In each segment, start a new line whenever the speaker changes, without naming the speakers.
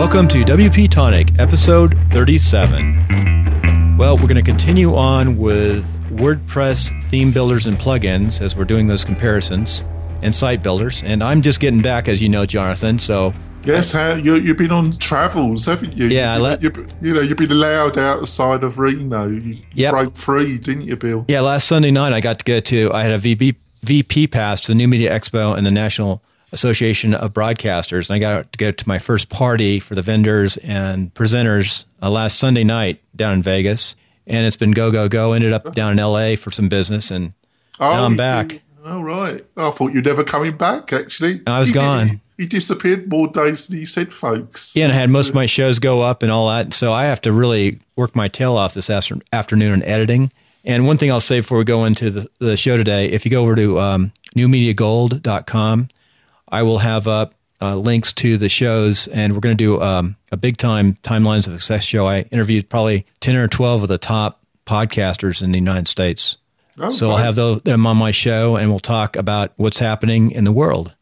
Welcome to WP Tonic, episode 37. Well, we're going to continue on with WordPress theme builders and plugins as we're doing those comparisons and site builders. And I'm just getting back, as you know, Jonathan. So
Yes, how, you, you've been on travels, haven't you?
Yeah, I
you,
let-
you, you know, you've been allowed outside of Reno. You
Yep.
broke free, didn't you, Bill?
Yeah, last Sunday night I got to go to, I had a VP, VP pass to the New Media Expo and the National Association of Broadcasters. And I got to go to my first party for the vendors and presenters uh, last Sunday night down in Vegas. And it's been go, go, go. Ended up down in LA for some business. And now I'm back.
Oh, right. I thought you'd never coming back, actually.
I was
He
gone.
He, he disappeared more days than he said, folks.
yeah, and I had most of my shows go up and all that. So I have to really work my tail off this after, afternoon in editing. And one thing I'll say before we go into the, the show today, if you go over to um, newmediagold.com, I will have up uh, links to the shows, and we're going to do um, a big time timelines of success show. I interviewed probably ten or twelve of the top podcasters in the United States.
Oh,
so I'll have those, them on my show, and we'll talk about what's happening in the world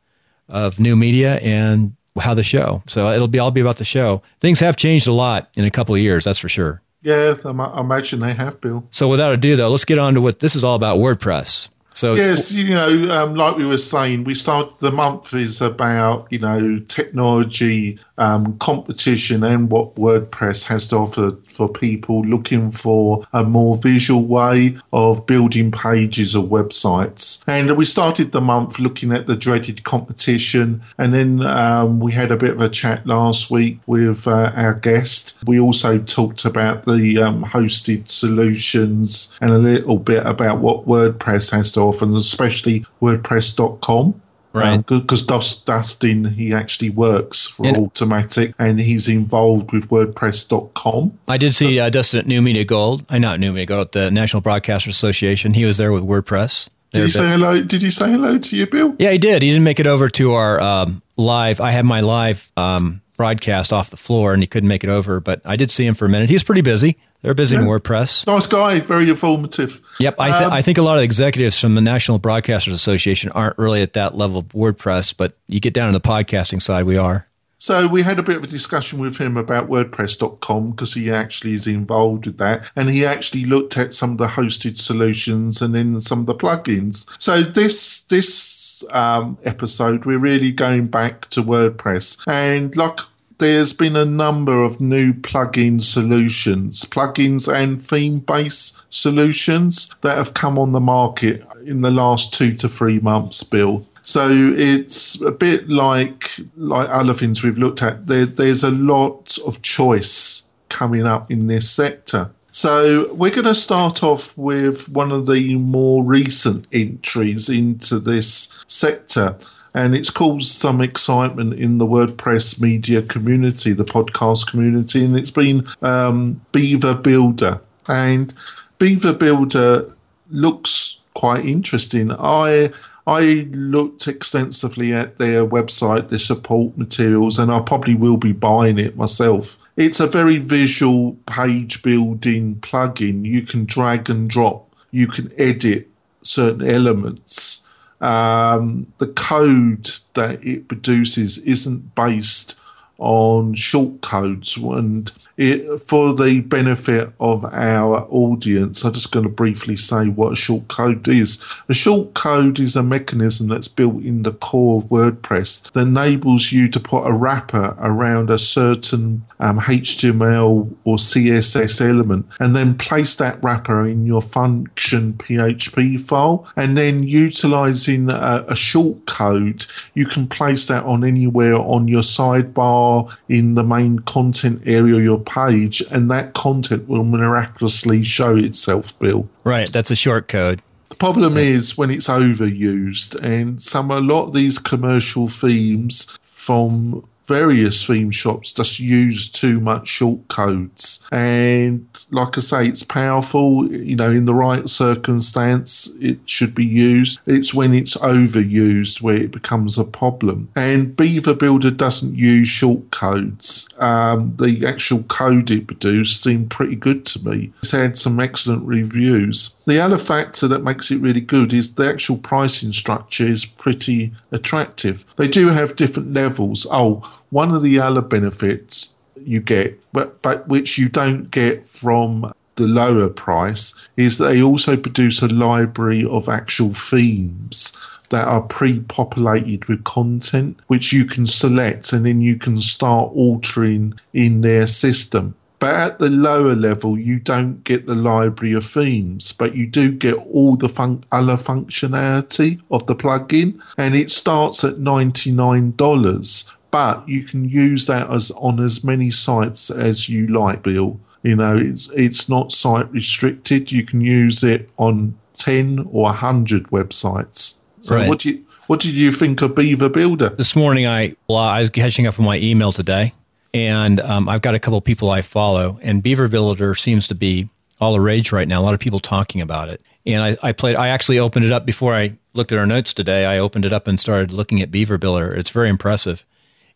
of new media and how the show. So it'll be all be about the show. Things have changed a lot in a couple of years, that's for sure.
Yeah, I imagine they have, Bill.
So without ado, though, let's get on to what this is all about: WordPress. So
Yes, you know, um, like we were saying, we start the month is about you know technology, um, competition, and what WordPress has to offer for people looking for a more visual way of building pages or websites. And we started the month looking at the dreaded competition, and then um, we had a bit of a chat last week with uh, our guest. We also talked about the um, hosted solutions and a little bit about what WordPress has to and especially WordPress.com.
Right.
Because Dustin, he actually works for
And-
Automattic and he's involved with WordPress.com.
I did see uh, Dustin at New Media Gold. I not New Media Gold the National Broadcasters Association. He was there with WordPress.
Did he say hello? Did he say hello to you, Bill?
Yeah, he did. He didn't make it over to our um, live. I had my live um, broadcast off the floor, and he couldn't make it over. But I did see him for a minute. He's pretty busy. They're busy in WordPress.
Nice guy, very informative.
Yep, I, th-
Um,
I think a lot of executives from the National Broadcasters Association aren't really at that level of WordPress, but you get down to the podcasting side, we are.
So we had a bit of a discussion with him about WordPress.com because he actually is involved with that, and he actually looked at some of the hosted solutions and then some of the plugins. So this this um, episode, we're really going back to WordPress, and like. There's been a number of new plugin solutions, plugins and theme based solutions that have come on the market in the last two to three months, Bill. So it's a bit like like other things we've looked at. There, there's a lot of choice coming up in this sector. So we're going to start off with one of the more recent entries into this sector. And it's caused some excitement in the WordPress media community, the podcast community, and it's been um, Beaver Builder. And Beaver Builder looks quite interesting. I I looked extensively at their website, their support materials, and I probably will be buying it myself. It's a very visual page building plugin. You can drag and drop. You can edit certain elements. Um, the code that it produces isn't based on short codes and it, for the benefit of our audience i'm just going to briefly say what a short code is. A short code is a mechanism that's built in the core of wordpress that enables you to put a wrapper around a certain um, html or css element and then place that wrapper in your function php file. And then utilizing a, a short code you can place that on anywhere on your sidebar in the main content area your page, and that content will miraculously show itself, Bill.
Right, that's a short code.
The problem is when it's overused, and some a lot of these commercial themes from various theme shops just use too much short codes. And like I say, it's powerful, you know, in the right circumstance, it should be used. It's when it's overused where it becomes a problem. And Beaver Builder doesn't use short codes. Um, the actual code it produced seemed pretty good to me. It's had some excellent reviews. The other factor that makes it really good is the actual pricing structure is pretty attractive. They do have different levels. Oh, one of the other benefits you get, but, but which you don't get from the lower price, is they also produce a library of actual themes that are pre-populated with content which you can select and then you can start altering in their system. But at the lower level you don't get the library of themes but you do get all the fun- other functionality of the plugin and it starts at $99 but you can use that as on as many sites as you like bill. You know it's it's not site restricted. You can use it on 10 or 100 websites so
Right.
what do you what did you think of Beaver Builder?
This morning, I well, I was catching up on my email today, and um, I've got a couple people I follow, and Beaver Builder seems to be all the rage right now. A lot of people talking about it, and I, I played. I actually opened it up before I looked at our notes today. I opened it up and started looking at Beaver Builder. It's very impressive.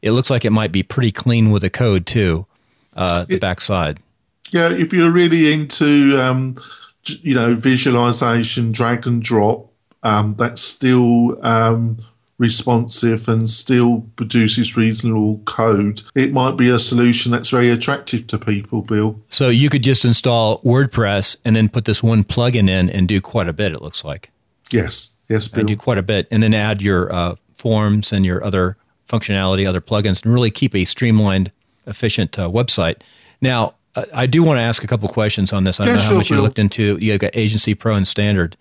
It looks like it might be pretty clean with the code too, uh, the backside.
Yeah, if you're really into um, you know visualization, drag and drop, um, that's still um, responsive and still produces reasonable code. It might be a solution that's very attractive to people, Bill.
So you could just install WordPress and then put this one plugin in and do quite a bit. It looks like.
Yes, yes, Bill.
and do quite a bit, and then add your uh, forms and your other functionality, other plugins, and really keep a streamlined, efficient uh, website. Now, uh, I do want to ask a couple questions on this. I don't
Yeah,
know how
sure,
much you looked into. You got Agency Pro and Standard.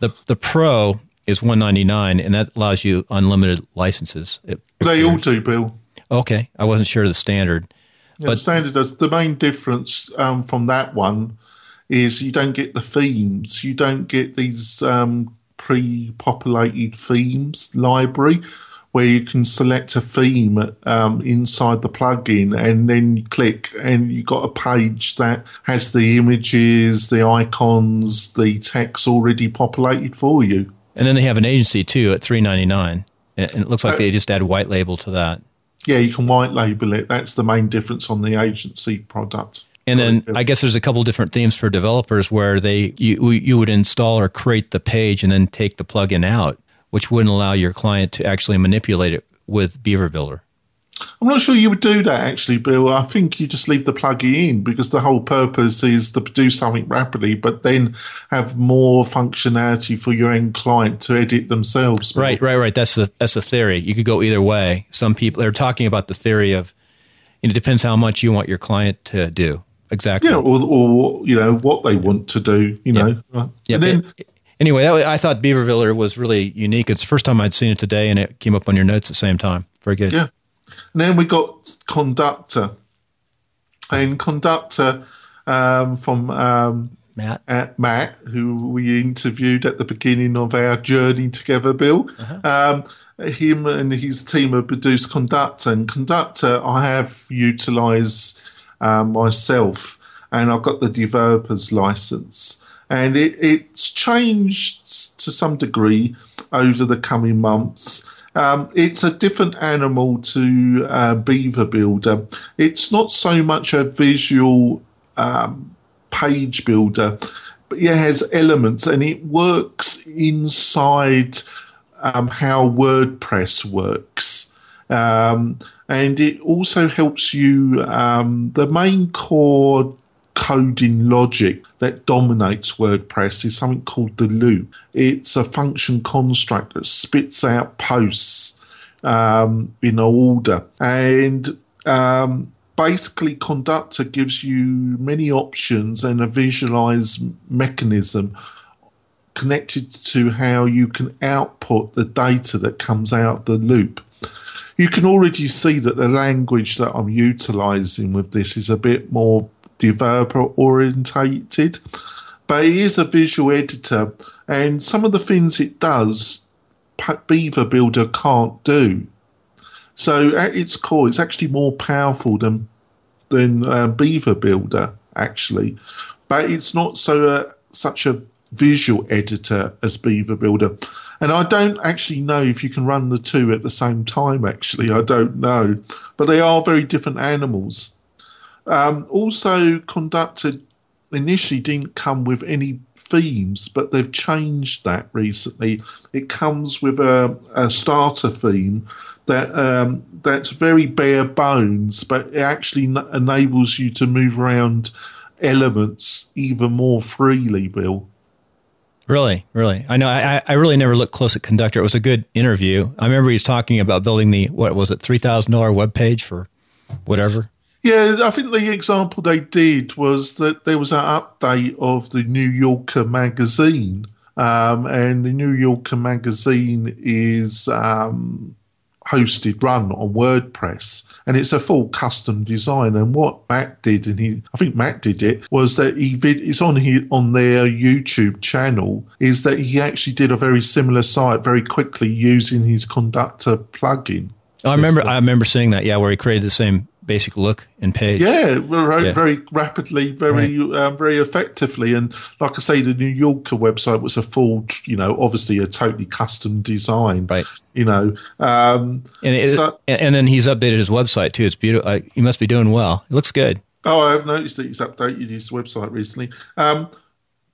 The the Pro is one ninety nine, and that allows you unlimited licenses. It-
They all do, Bill.
okay, I wasn't sure of the standard.
Yeah,
But-
standard does. The main difference um, from that one is you don't get the themes. You don't get these um, pre-populated themes library where you can select a theme um, inside the plugin and then you click and you've got a page that has the images, the icons, the text already populated for you.
And then they have an agency too at three ninety nine, and and it looks like
Uh,
they just add white label to that.
Yeah, you can white label it. That's the main difference on the agency product.
And then I guess there's a couple different themes for developers where they you you would install or create the page and then take the plugin out, which wouldn't allow your client to actually manipulate it with Beaver Builder.
I'm not sure you would do that actually, Bill. I think you just leave the plugin in because the whole purpose is to do something rapidly, but then have more functionality for your end client to edit themselves.
Right, right, right. That's the that's the theory. You could go either way. Some people are talking about the theory of it depends how much you want your client to do. Exactly.
You know, or, or you know what they want to do. You know,
Yeah,
and then
anyway, that, I thought Beaver Builder was really unique. It's the first time I'd seen it today, and it came up on your notes at the same time. Very good.
Yeah. And then we got Conductor. And Conductor um, from um,
Matt.
uh, Matt, who we interviewed at the beginning of our journey together, Bill. Um, him and his team have produced Conductor, and Conductor I have utilised um, myself, and I've got the developer's license. And it, it's changed to some degree over the coming months. Um, it's a different animal to uh, Beaver Builder. It's not so much a visual um, page builder, but it has elements and it works inside um, how WordPress works. Um, and it also helps you, um, the main core coding logic that dominates WordPress is something called the loop. It's a function construct that spits out posts um, in order. And um, basically, Conductor gives you many options and a visualize mechanism connected to how you can output the data that comes out of the loop. You can already see that the language that I'm utilizing with this is a bit more developer orientated, but it is a visual editor, and some of the things it does, Beaver Builder can't do. So at its core, it's actually more powerful than than uh, Beaver Builder actually, but it's not so uh, such a visual editor as Beaver Builder. And I don't actually know if you can run the two at the same time. Actually, I don't know, but they are very different animals. Um, also, Conductor initially didn't come with any themes, but they've changed that recently. It comes with a, a starter theme that um, that's very bare bones, but it actually n- enables you to move around elements even more freely. Bill.
Really, really. I know. I, I really never looked close at Conductor. It was a good interview. I remember he's talking about building the what was it, three thousand dollar web page for whatever.
Yeah, I think the example they did was that there was an update of the New Yorker magazine, um, and the New Yorker magazine is um, hosted, run on WordPress, and it's a full custom design. And what Matt did, and he, I think Matt did it, was that he vid, it's on here on their YouTube channel, is that he actually did a very similar site very quickly using his Conductor plugin.
Oh, I remember. I remember seeing that. Yeah, where he created the same basic look and page.
Yeah, very, yeah. very rapidly, very right. um, very effectively, and like I say, the New Yorker website was a full, you know, obviously a totally custom design.
Right.
You know, um,
and it, so, and then he's updated his website too. It's beautiful. Like, he must be doing well. It looks good.
Oh, I've noticed that he's updated his website recently. Um,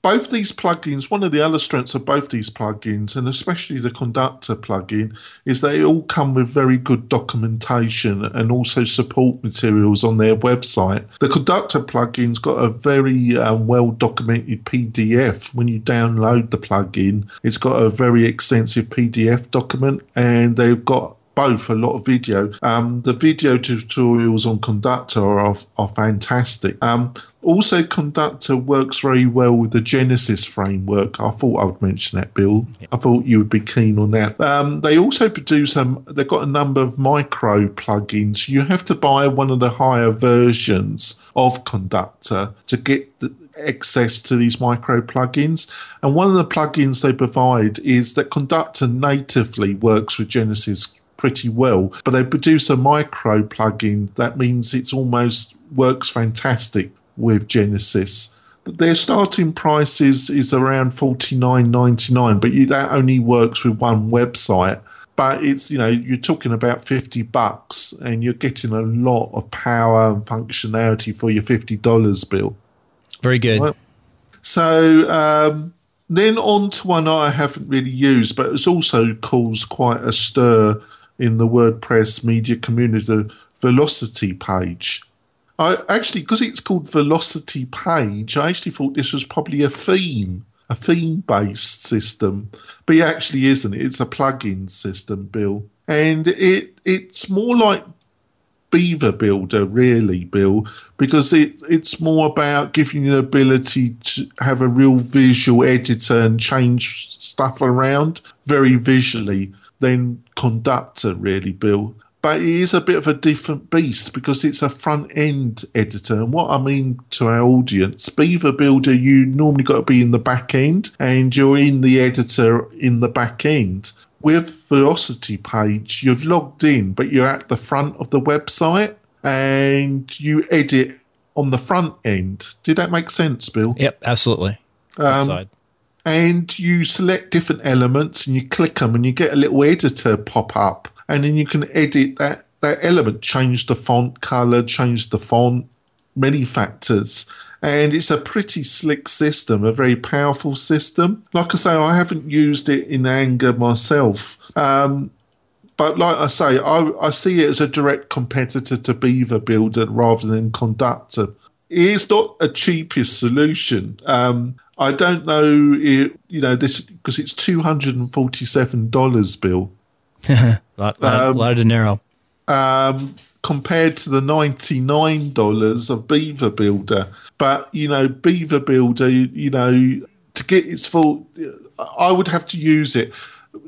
both these plugins, one of the other strengths of both these plugins, and especially the Conductor plugin, is they all come with very good documentation and also support materials on their website. The Conductor plugin's got a very um, well documented PDF. When you download the plugin, it's got a very extensive PDF document, and they've got both a lot of video. Um, the video tutorials on Conductor are, are fantastic. Um, also, Conductor works very well with the Genesis framework. I thought I would mention that, Bill. I thought you would be keen on that. Um, they also produce um, they've got a number of micro plugins. You have to buy one of the higher versions of Conductor to get the, access to these micro plugins. And one of the plugins they provide is that Conductor natively works with Genesis pretty well. But they produce a micro plugin that means it almost works fantastic with Genesis. But their starting price is, is around forty nine ninety nine, but you, that only works with one website. But it's you know you're talking about fifty bucks, and you're getting a lot of power and functionality for your fifty dollars bill.
Very good. Right?
So um, then on to one I haven't really used, but it's also caused quite a stir in the WordPress media community, Velocity page. I actually, because it's called Velocity Page, I actually thought this was probably a theme, a theme based system, but it actually isn't. It's a plugin system, Bill. And it it's more like Beaver Builder, really, Bill, because it, it's more about giving you the ability to have a real visual editor and change stuff around very visually than Conductor, really, Bill. But it is a bit of a different beast because it's a front end editor. And what I mean to our audience, Beaver Builder, you normally got to be in the back end and you're in the editor in the back end. With Velocity Page, you've logged in, but you're at the front of the website and you edit on the front end. Did that make sense, Bill?
Yep, absolutely. Um,
and you select different elements and you click them and you get a little editor pop up and then you can edit that that element change the font color change the font many factors and it's a pretty slick system a very powerful system like i say i haven't used it in anger myself um, but like I say, I, I see it as a direct competitor to Beaver Builder rather than Conductor. It's not a cheapest solution. Um, I don't know, if, you know, this because it's two hundred and forty-seven dollars, Bill.
lot, lot, um, lot of dinero.
Um, compared to the ninety-nine dollars of Beaver Builder, but you know, Beaver Builder, you, you know, to get its full, I would have to use it.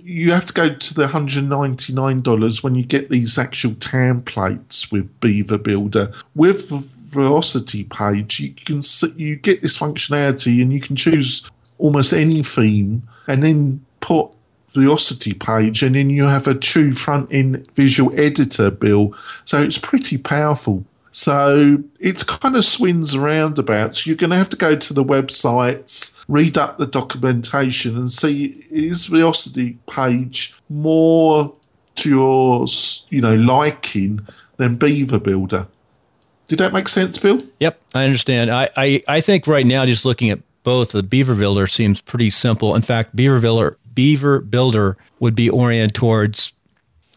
You have to go to the $199 when you get these actual templates with Beaver Builder. With Velocity page, you can you get this functionality and you can choose almost any theme and then put Velocity page, and then you have a true front end visual editor, Bill. So it's pretty powerful. So it's kind of swings around about. So you're going to have to go to the websites, read up the documentation, and see is Velocity page more to your you know liking than Beaver Builder. Did that make sense, Bill?
Yep, I understand. I, I, I think right now, just looking at both, the Beaver Builder seems pretty simple. In fact, Beaver Builder, Beaver Builder would be oriented towards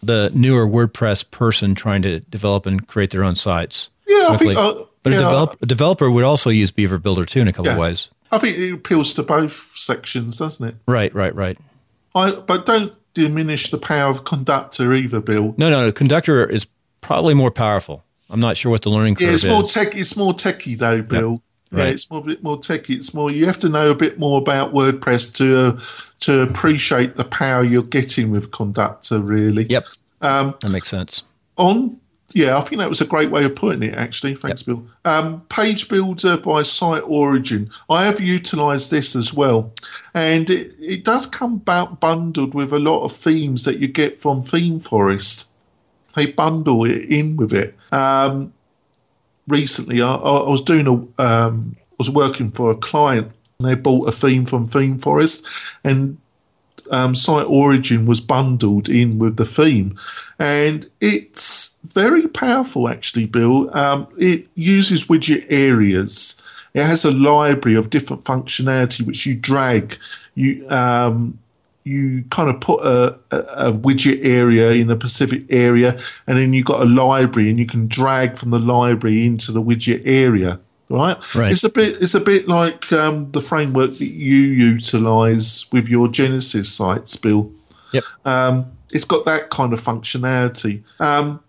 the newer WordPress person trying to develop and create their own sites.
Yeah, quickly. I think. Uh,
but
yeah,
a, develop, a, developer would also use Beaver Builder too in a couple yeah. of ways.
I think it appeals to both sections, doesn't it?
Right, right, right.
I, but don't diminish the power of Conductor either, Bill.
No, no, Conductor is probably more powerful. I'm not sure what the learning curve
yeah, it's
is.
more tech. It's more techy though, Bill. Yep. Right. Yeah, it's more a bit more techy. It's more you have to know a bit more about WordPress to uh, to appreciate the power you're getting with Conductor. Really.
Yep. Um, that makes sense.
On yeah, I think that was a great way of putting it. Actually, thanks, yep. Bill. Um, Page Builder by Site Origin. I have utilised this as well, and it, it does come about bundled with a lot of themes that you get from ThemeForest. They bundle it in with it. Um, recently, I, I, was doing a, um, I was working for a client, and they bought a theme from ThemeForest, and um, Site Origin was bundled in with the theme, and it's very powerful. Actually, Bill, um, it uses widget areas. It has a library of different functionality which you drag. You um, you kind of put a, a, a, widget area in a specific area, and then you've got a library, and you can drag from the library into the widget area. Right?
right.
It's a bit. It's a bit like um, the framework that you utilize with your Genesis sites, Bill.
Yep.
Um, it's got that kind of functionality. Um,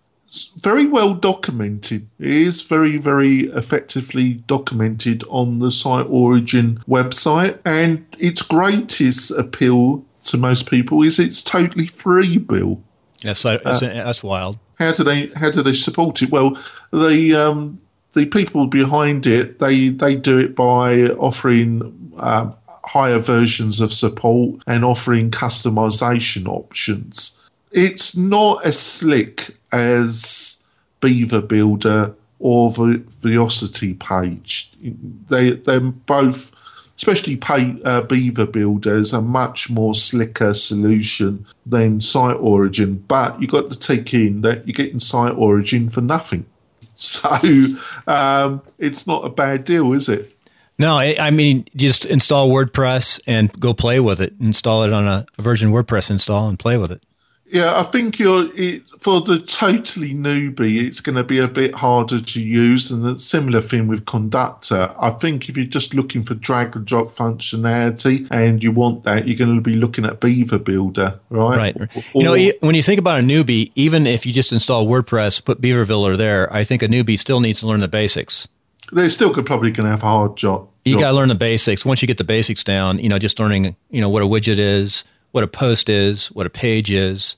very well documented. It is very, very effectively documented on the Site Origin website, and its greatest appeal to most people is it's totally free, Bill.
Yeah, so, that's, uh, that's wild.
How do they how do they support it? Well, the um, the people behind it they they do it by offering uh, higher versions of support and offering customization options. It's not as slick as Beaver Builder or the Velocity page. They they're both especially pay, uh, Beaver builders, a much more slicker solution than Site Origin. But you've got to take in that you're getting Site Origin for nothing. So um, it's not a bad deal, is it?
No, I mean, just install WordPress and go play with it. Install it on a version WordPress install and play with it.
Yeah, I think you're it, for the totally newbie. It's going to be a bit harder to use, and a similar thing with Conductor. I think if you're just looking for drag and drop functionality and you want that, you're going to be looking at Beaver Builder, right?
Right. Or, you know, when you think about a newbie, even if you just install WordPress, put Beaver Builder there, I think a newbie still needs to learn the basics.
They're still could probably going to have a hard job.
You got to learn the basics. Once you get the basics down, you know, just learning, you know, what a widget is, what a post is, what a page is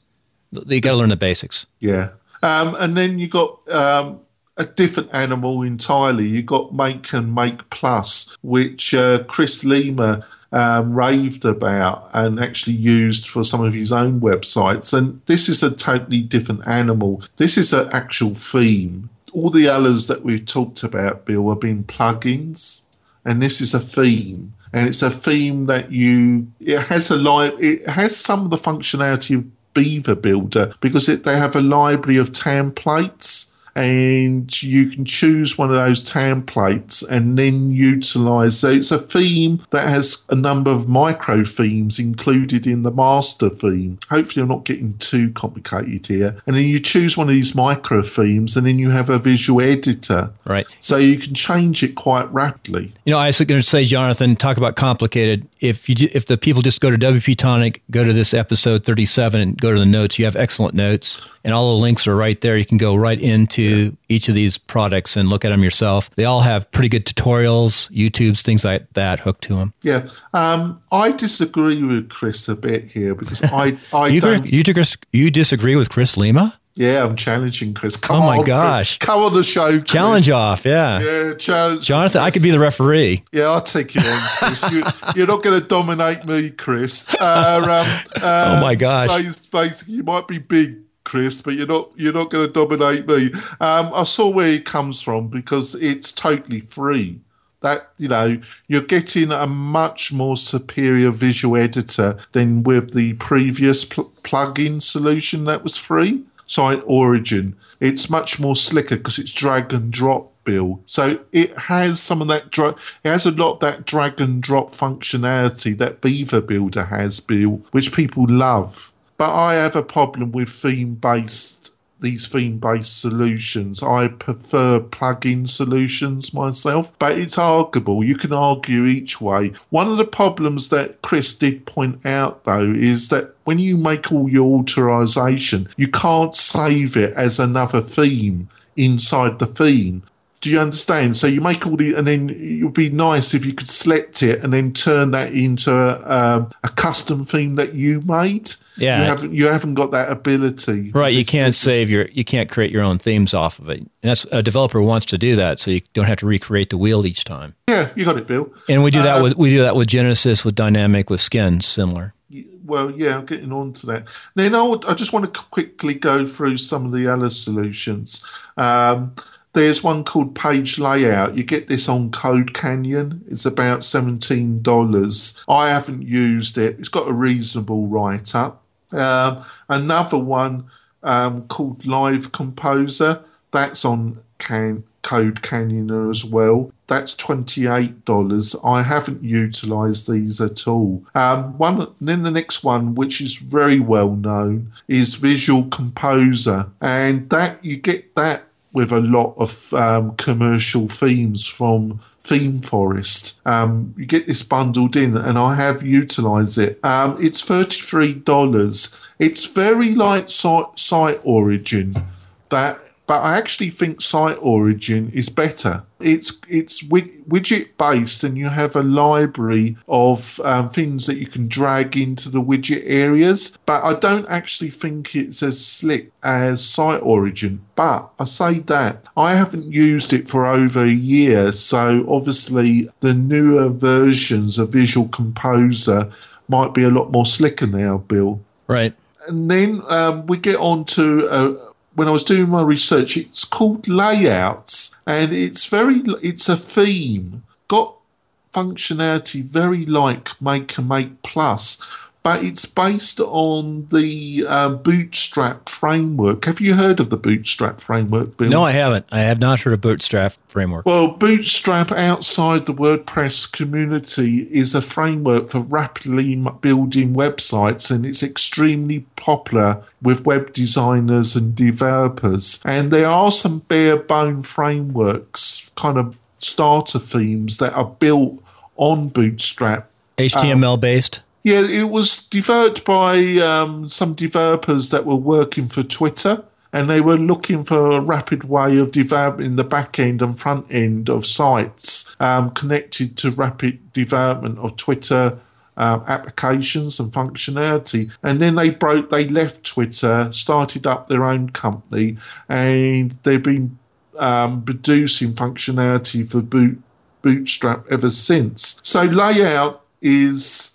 you got to learn the basics.
Yeah. Um, and then you got um, a different animal entirely. You got Make and Make Plus, which uh, Chris Lema um, raved about and actually used for some of his own websites. And this is a totally different animal. This is an actual theme. All the others that we've talked about, Bill, have been plugins, and this is a theme. And it's a theme that you it has a li- it has some of the functionality of Beaver Builder because it, they have a library of templates and you can choose one of those templates and then utilize. So it's a theme that has a number of micro themes included in the master theme. Hopefully, I'm not getting too complicated here. And then you choose one of these micro themes, and then you have a visual editor.
Right.
So you can change it quite rapidly.
You know, I was going to say, Jonathan, talk about complicated. If you if the people just go to WP Tonic, go to this episode 37, and go to the notes, you have excellent notes and all the links are right there. You can go right into each of these products and look at them yourself. They all have pretty good tutorials, YouTubes, things like that hooked to them.
Yeah, um, I disagree with Chris a bit here because I, I
you,
don't.
You, you disagree with Chris Lema?
Yeah, I'm challenging Chris. Come
oh my
on,
gosh!
Chris. Come on the show. Chris.
Challenge off, yeah.
Yeah, challenge.
Jonathan, Chris. I could be the referee.
Yeah, I'll take you on, Chris. you, are not going to dominate me, Chris. Uh, um,
uh, oh my gosh!
Basically, you might be big, Chris, but you're not you're not going to dominate me. Um, I saw where he comes from because it's totally free. That you know, you're getting a much more superior visual editor than with the previous pl- plugin solution that was free. Site Origin. it's much more slicker because it's drag and drop Bill. So it has some of that. Dra- it has a lot of that drag and drop functionality that Beaver Builder has, Bill, which people love. But I have a problem with theme based these theme based solutions. I prefer plug-in solutions myself, but it's arguable. You can argue each way. One of the problems that Chris did point out though is that when you make all your authorization, you can't save it as another theme inside the theme. Do you understand? So you make all the, and then it would be nice if you could select it and then turn that into a, um, a custom theme that you made.
Yeah,
you haven't you haven't got that ability.
Right, you can't save your, you can't create your own themes off of it. And that's a developer wants to do that, so you don't have to recreate the wheel each time.
Yeah, you got it, Bill.
And we do that uh, with we do that with Genesis, with Dynamik, with Skins, similar
well, yeah, I'm getting on to that. Then I, would, I just want to quickly go through some of the other solutions. Um, there's one called Page Layout. You get this on Code Canyon. It's about $17. I haven't used it. It's got a reasonable write up. Um, another one um, called Live Composer. That's on Can- Code Canyon as well. That's $28. I haven't utilized these at all. Um, one, then the next one, which is very well known, is Visual Composer. And that you get that with a lot of um, commercial themes from Theme Forest. Um, you get this bundled in, and I have utilized it. Um, it's $33. It's very light site, site origin that but I actually think Site Origin is better. It's it's widget based, and you have a library of um, things that you can drag into the widget areas. But I don't actually think it's as slick as Site Origin. But I say that I haven't used it for over a year, so obviously the newer versions of Visual Composer might be a lot more slicker now, Bill.
Right.
And then um, we get on to. Uh, when I was doing my research, it's called layouts, and it's very it's a theme. Got functionality very like Maker Make Plus, but it's based on the uh, Bootstrap framework. Have you heard of the Bootstrap framework, Bill?
No, I haven't. I have not heard of Bootstrap framework.
Well, Bootstrap outside the WordPress community is a framework for rapidly building websites, and it's extremely popular with web designers and developers. And there are some bare bone frameworks, kind of starter themes that are built on Bootstrap.
HTML um, based?
Yeah, it was developed by um, some developers that were working for Twitter, and they were looking for a rapid way of developing the back end and front end of sites um, connected to rapid development of Twitter. Um, applications and functionality, and then they broke. They left Twitter, started up their own company, and they've been um, producing functionality for Boot, Bootstrap ever since. So layout is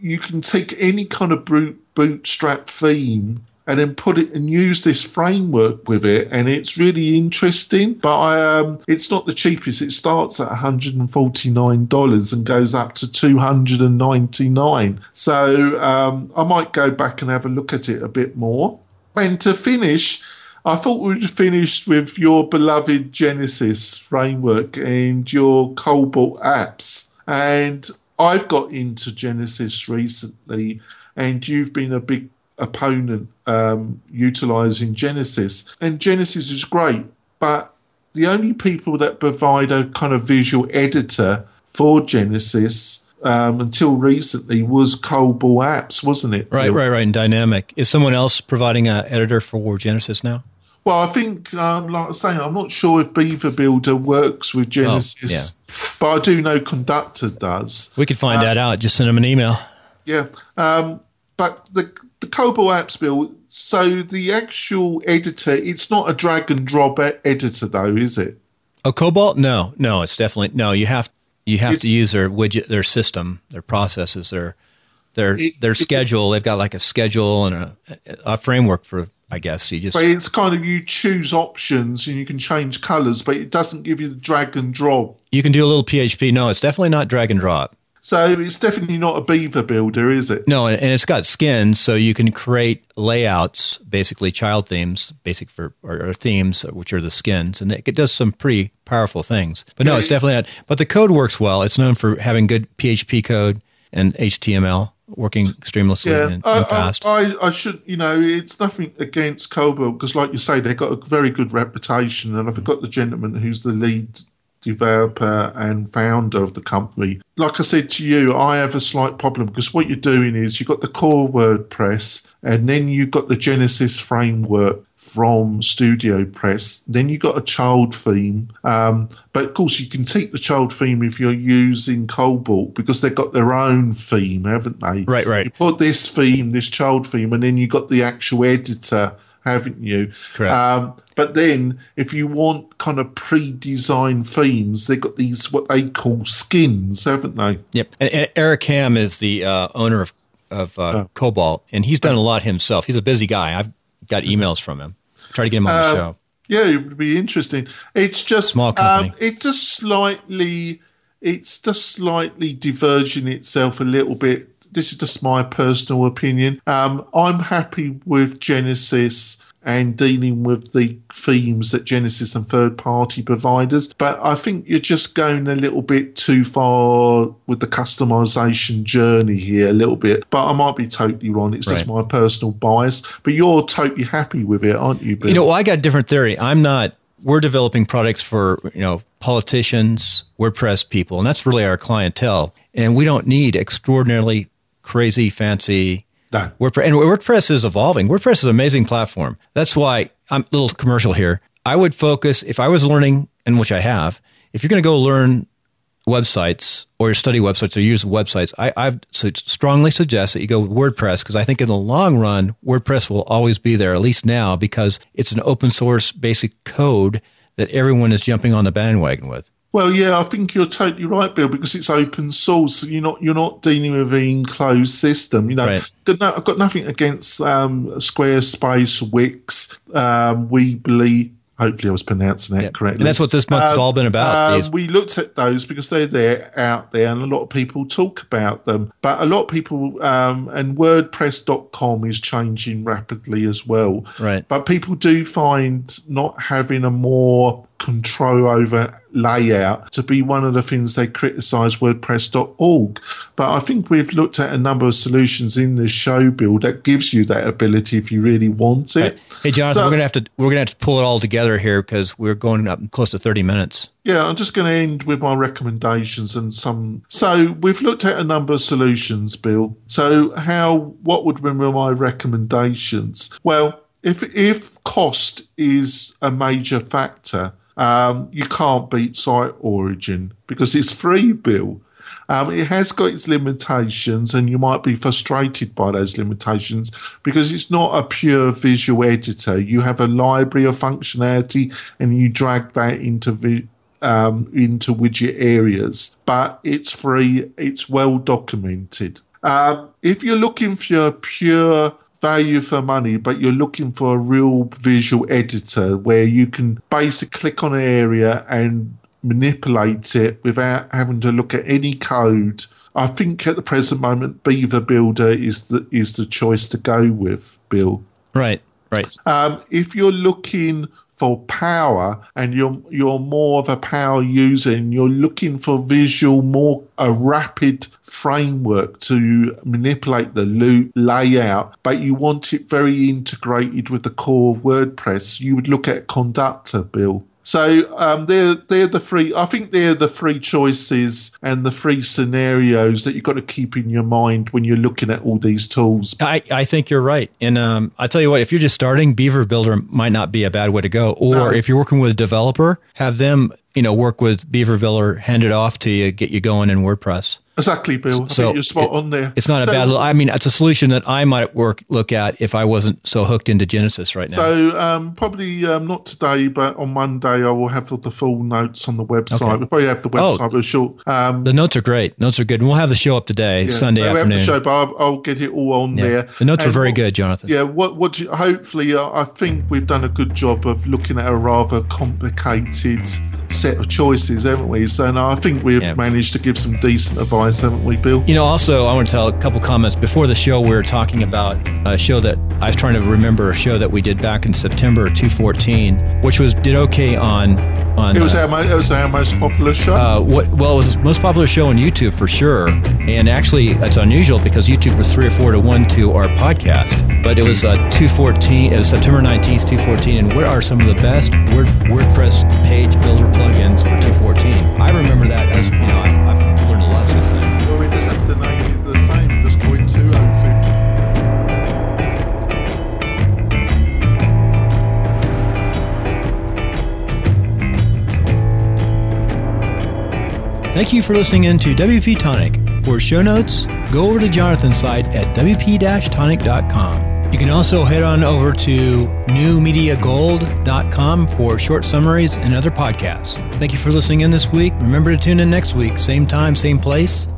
you can take any kind of boot, bootstrap theme and then put it and use this framework with it and it's really interesting. But I, um, it's not the cheapest. It starts at $149 and goes up to 299 so um, i might go back and have a look at it a bit more. And to finish I thought we'd finish with your beloved Genesis framework and your Cobalt apps. And I've got into Genesis recently, and you've been a big opponent um, utilizing Genesis. And Genesis is great, but the only people that provide a kind of visual editor for Genesis um, until recently was Cobalt Apps, wasn't it?
Right, right, right. And Dynamik. Is someone else providing an editor for War Genesis now?
Well, I think, um, like I was saying, I'm not sure if Beaver Builder works with Genesis, oh, yeah. but I do know Conductor does.
We could find um, that out. Just send them an email.
Yeah. Um, but the, the Cobalt apps build. so the actual editor, it's not a drag and drop editor, though, is it?
Oh, Cobalt? No, no, it's definitely no. You have you have it's, to use their widget, their system, their processes, their their it, their schedule. It, They've got like a schedule and a, a framework for I guess you just.
But it's kind of you choose options and you can change colors, but it doesn't give you the drag and drop.
You can do a little PHP. No, it's definitely not drag and drop.
So it's definitely not a beaver builder, is it?
No, and, it's got skins, so you can create layouts, basically child themes, basic for or, or themes, which are the skins, and it, it does some pretty powerful things. But no,
Yeah,
it's definitely not. But the code works well. It's known for having good PHP code and HTML working seamlessly
Yeah,
and,
I,
and fast.
I, I, I should, you know, it's nothing against Cobalt because, like you say, they've got a very good reputation, and I've got the gentleman who's the lead developer and founder of the company. Like I said to you, I have a slight problem because what you're doing is you've got the core WordPress, and then you've got the Genesis framework from Studio Press. Then you got a child theme, um, but of course you can take the child theme if you're using Cobalt because they've got their own theme, haven't they?
Right, right.
You put this theme, this child theme, and then you got the actual editor, haven't you?
Correct.
Um, but then, if you want kind of pre-designed themes, they've got these what they call skins, haven't they?
Yep. And, and Eric Hamm is the uh, owner of of uh,
Oh.
Cobalt, and he's done a lot himself. He's a busy guy. I've got emails from him. Try to get him on the
Um,
show.
Yeah, it would be interesting. It's just
Small company.
Um, it's just slightly, it's just slightly diverging itself a little bit. This is just my personal opinion. Um, I'm happy with Genesis and dealing with the themes that Genesis and third party providers, but I think you're just going a little bit too far with the customization journey here, a little bit. But I might be totally wrong. It's just my personal bias. But you're totally happy with it, aren't you, Bill?
You know, well, I got a different theory. I'm not. We're developing products for you know politicians, WordPress people, and that's really our clientele. And we don't need extraordinarily crazy, fancy
No.
WordPress. And WordPress is evolving. WordPress is an amazing platform. That's why I'm a little commercial here. I would focus if I was learning, and which I have. If you're going to go learn websites or study websites or use websites, I, I strongly suggest that you go with WordPress because I think in the long run, WordPress will always be there, at least now, because it's an open source basic code that everyone is jumping on the bandwagon with.
Well, yeah, I think you're totally right, Bill, because it's open source. So you're not you're not dealing with an enclosed system. You know,
Right.
got no, I've got nothing against um, Squarespace, Wix, um, Weebly. Hopefully, I was pronouncing that
Yep.
correctly.
And that's what this month's all been about,
um, we looked at those because they're there out there, and a lot of people talk about them. But a lot of people, um, and WordPress.com is changing rapidly as well.
Right.
But people do find not having a more control over layout to be one of the things they criticize WordPress.org. But I think we've looked at a number of solutions in this show, Bill, that gives you that ability if you really want it.
Right. Hey, Jonathan,
So-
we're gonna have to we're gonna have to pull it all together here because we're going up close to thirty minutes.
Yeah, I'm just going to end with my recommendations and some. So we've looked at a number of solutions, Bill. So how? What would be my recommendations? Well, if if cost is a major factor, um, you can't beat Site Origin because it's free, Bill. Um, it has got its limitations, and you might be frustrated by those limitations because it's not a pure visual editor. You have a library of functionality, and you drag that into vi- um, into widget areas. But it's free. It's well documented. Um, if you're looking for a pure value for money, but you're looking for a real visual editor where you can basically click on an area and manipulate it without having to look at any code. I think at the present moment, Beaver Builder is the is the choice to go with, Bill.
Right. Right.
Um, if you're looking for power and you're you're more of a power user and you're looking for visual, more a rapid framework to manipulate the loop layout, but you want it very integrated with the core of WordPress, you would look at Conductor, Bill. So um, they're they're the three. I think they're the three choices and the three scenarios that you've got to keep in your mind when you're looking at all these tools.
I, I think you're right. And um, I tell you what, if you're just starting, Beaver Builder might not be a bad way to go. Or
No.
if you're working with a developer, have them, you know, work with Beaver Builder, hand it off to you, get you going in WordPress.
Exactly, Bill. I
So
think you're spot
it-
on there.
It's not a bad. I mean, it's a solution that I might work look at if I wasn't so hooked into Genesis right now.
So um, probably um, not today, but on Monday I will have the, the full notes on the website.
Okay.
We'll probably have the
Oh.
website, but short. Um,
the notes are great. Notes are good. And we'll have the show up today,
yeah,
Sunday
we have the show, but I'll, I'll get it all on
Yeah.
there.
The notes are very
what-
good, Jonathan.
Yeah, what what do you, hopefully uh, I think we've done a good job of looking at a rather complicated set of choices, haven't we? So no, I think we've
Yeah.
managed to give some decent advice, haven't we, Bill?
You know, also, I want to tell a couple comments. Before the show, we were talking about a show that I was trying to remember a show that we did back in September of 2014, which was did okay on on.
It was
uh,
our mo- it was our most popular show.
uh, what well, it was the most popular show on YouTube for sure, and actually it's unusual because YouTube was three or four to one to our podcast. But it was uh, 214, it was September 19th, 214. And what are some of the best Word, WordPress page builder plugins for 214? I remember that as you know, I've, I've learned a lot since then.
well, we just have to name it the same. Just call it 205.
Thank you for listening in to WP Tonic. For show notes, go over to Jonathan's site at wp-tonic.com. You can also head on over to newmediagold.com for short summaries and other podcasts. Thank you for listening in this week. Remember to tune in next week, same time, same place.